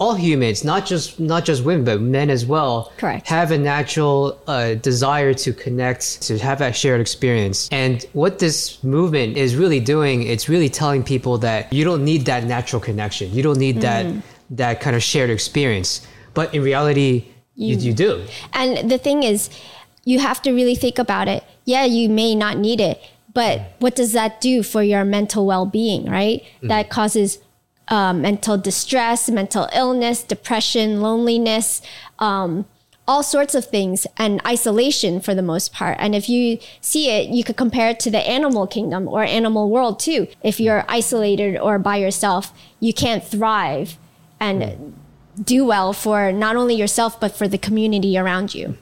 all humans, not just not just women, but men as well, Correct. have a natural uh, desire to connect, to have that shared experience. And what this movement is really doing, it's really telling people that you don't need that natural connection. You don't need that that kind of shared experience. But in reality, you, you do. And the thing is, you have to really think about it. Yeah, you may not need it, but what does that do for your mental well being, right? That causes uh, mental distress, mental illness, depression, loneliness, um, all sorts of things, and isolation for the most part. And if you see it, you could compare it to the animal kingdom or animal world too. If you're isolated or by yourself, you can't thrive and do well for not only yourself, but for the community around you.